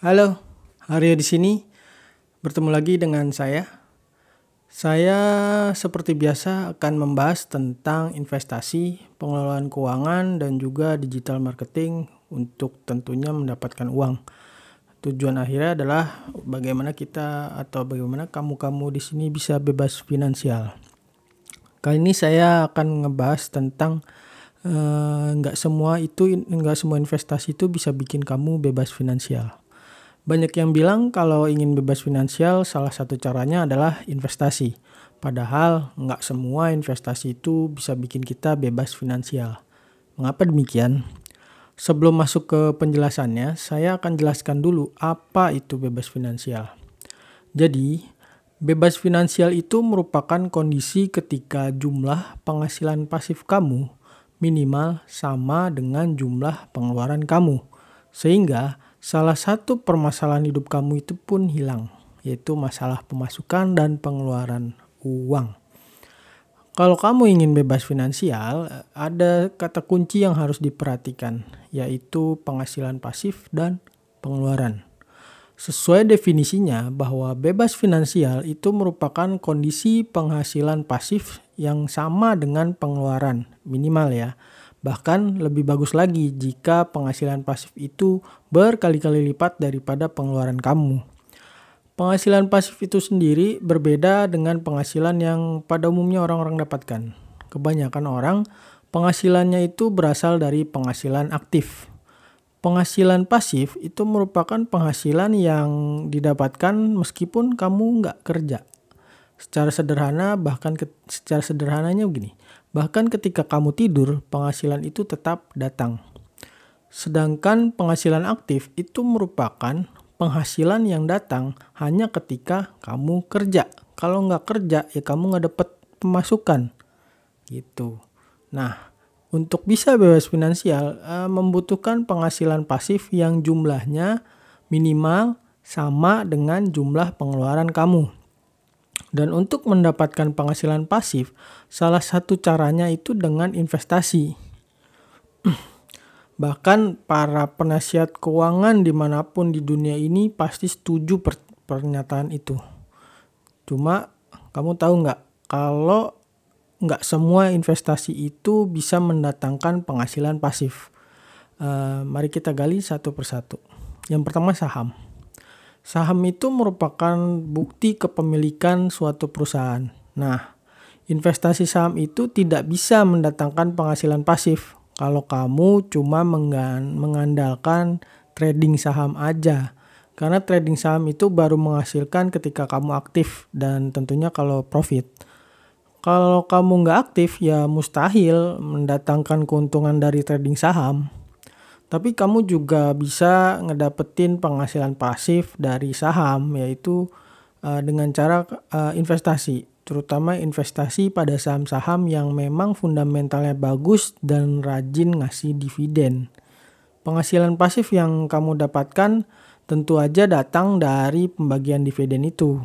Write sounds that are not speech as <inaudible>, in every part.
Halo, Arya di sini. Bertemu lagi dengan saya. Saya seperti biasa akan membahas tentang investasi, pengelolaan keuangan, dan juga digital marketing untuk tentunya mendapatkan uang. Tujuan akhirnya adalah bagaimana kita atau bagaimana kamu-kamu di sini bisa bebas finansial. Kali ini saya akan ngebahas tentang eh, nggak uh, semua itu nggak semua investasi itu bisa bikin kamu bebas finansial. Banyak yang bilang kalau ingin bebas finansial salah satu caranya adalah investasi. Padahal nggak semua investasi itu bisa bikin kita bebas finansial. Mengapa demikian? Sebelum masuk ke penjelasannya, saya akan jelaskan dulu apa itu bebas finansial. Jadi, bebas finansial itu merupakan kondisi ketika jumlah penghasilan pasif kamu minimal sama dengan jumlah pengeluaran kamu. Sehingga salah satu permasalahan hidup kamu itu pun hilang, yaitu masalah pemasukan dan pengeluaran uang. Kalau kamu ingin bebas finansial, ada kata kunci yang harus diperhatikan, yaitu penghasilan pasif dan pengeluaran. Sesuai definisinya, bahwa bebas finansial itu merupakan kondisi penghasilan pasif yang sama dengan pengeluaran minimal ya Bahkan lebih bagus lagi jika penghasilan pasif itu berkali-kali lipat daripada pengeluaran kamu. Penghasilan pasif itu sendiri berbeda dengan penghasilan yang pada umumnya orang-orang dapatkan. Kebanyakan orang penghasilannya itu berasal dari penghasilan aktif. Penghasilan pasif itu merupakan penghasilan yang didapatkan meskipun kamu nggak kerja. Secara sederhana bahkan ke, secara sederhananya begini Bahkan ketika kamu tidur, penghasilan itu tetap datang. Sedangkan penghasilan aktif itu merupakan penghasilan yang datang hanya ketika kamu kerja. Kalau nggak kerja, ya kamu nggak dapat pemasukan. Gitu. Nah, untuk bisa bebas finansial eh, membutuhkan penghasilan pasif yang jumlahnya minimal sama dengan jumlah pengeluaran kamu. Dan untuk mendapatkan penghasilan pasif, salah satu caranya itu dengan investasi. <clears throat> Bahkan para penasihat keuangan di mana pun di dunia ini pasti setuju per pernyataan itu. Cuma kamu tahu nggak kalau nggak semua investasi itu bisa mendatangkan penghasilan pasif. Uh, mari kita gali satu persatu. Yang pertama saham. Saham itu merupakan bukti kepemilikan suatu perusahaan. Nah, investasi saham itu tidak bisa mendatangkan penghasilan pasif kalau kamu cuma mengandalkan trading saham aja. Karena trading saham itu baru menghasilkan ketika kamu aktif dan tentunya kalau profit. Kalau kamu nggak aktif ya mustahil mendatangkan keuntungan dari trading saham. Tapi kamu juga bisa ngedapetin penghasilan pasif dari saham yaitu uh, dengan cara uh, investasi, terutama investasi pada saham-saham yang memang fundamentalnya bagus dan rajin ngasih dividen. Penghasilan pasif yang kamu dapatkan tentu aja datang dari pembagian dividen itu.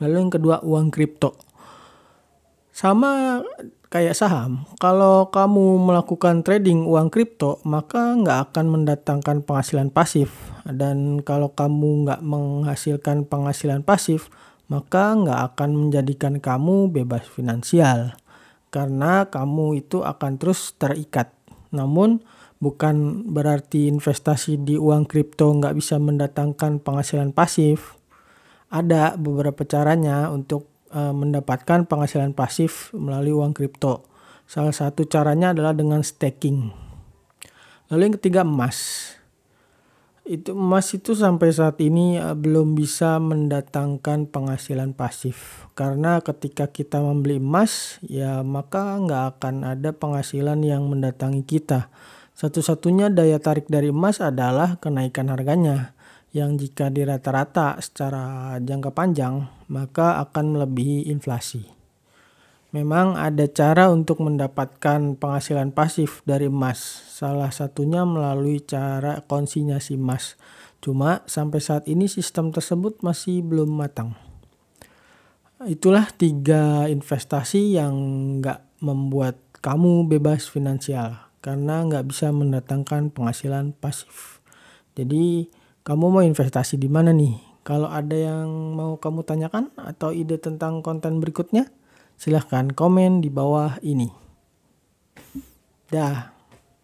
Lalu yang kedua uang kripto. Sama kayak saham, kalau kamu melakukan trading uang kripto, maka nggak akan mendatangkan penghasilan pasif. Dan kalau kamu nggak menghasilkan penghasilan pasif, maka nggak akan menjadikan kamu bebas finansial. Karena kamu itu akan terus terikat. Namun, bukan berarti investasi di uang kripto nggak bisa mendatangkan penghasilan pasif. Ada beberapa caranya untuk uh, mendapatkan penghasilan pasif melalui uang kripto. Salah satu caranya adalah dengan staking. Lalu yang ketiga emas. Itu emas itu sampai saat ini uh, belum bisa mendatangkan penghasilan pasif. Karena ketika kita membeli emas, ya maka nggak akan ada penghasilan yang mendatangi kita. Satu-satunya daya tarik dari emas adalah kenaikan harganya yang jika dirata-rata secara jangka panjang maka akan melebihi inflasi. Memang ada cara untuk mendapatkan penghasilan pasif dari emas, salah satunya melalui cara konsinyasi emas. Cuma sampai saat ini sistem tersebut masih belum matang. Itulah tiga investasi yang nggak membuat kamu bebas finansial karena nggak bisa mendatangkan penghasilan pasif. Jadi kamu mau investasi di mana nih? Kalau ada yang mau kamu tanyakan atau ide tentang konten berikutnya, silahkan komen di bawah ini. Dah.